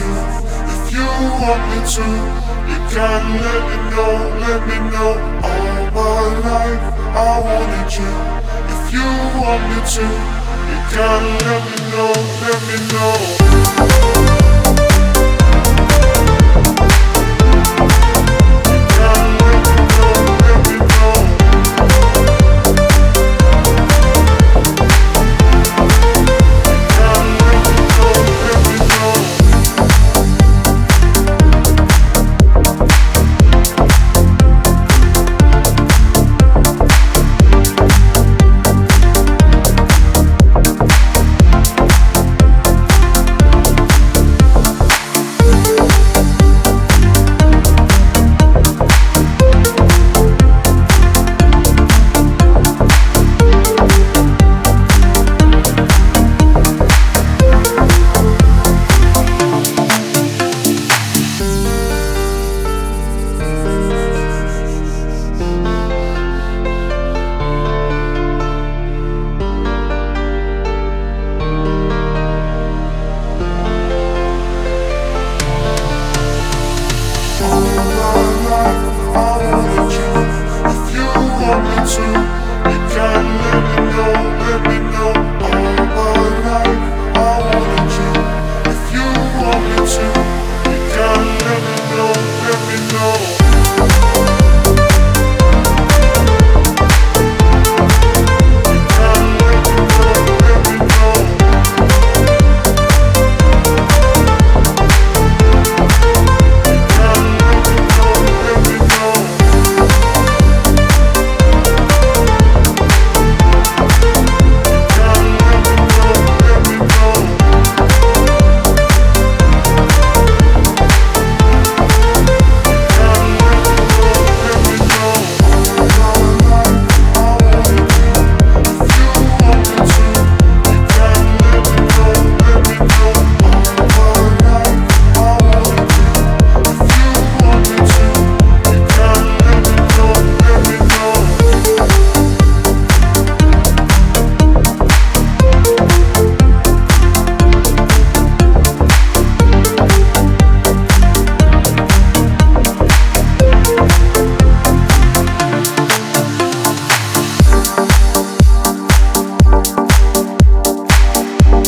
you. If you want me to, you gotta let me know, let me know. All my life I wanted you. If you want me to, you gotta let me know, let me know.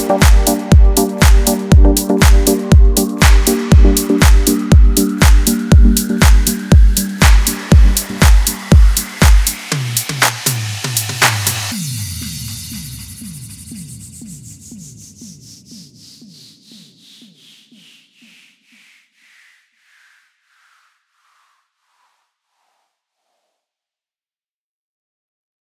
Thank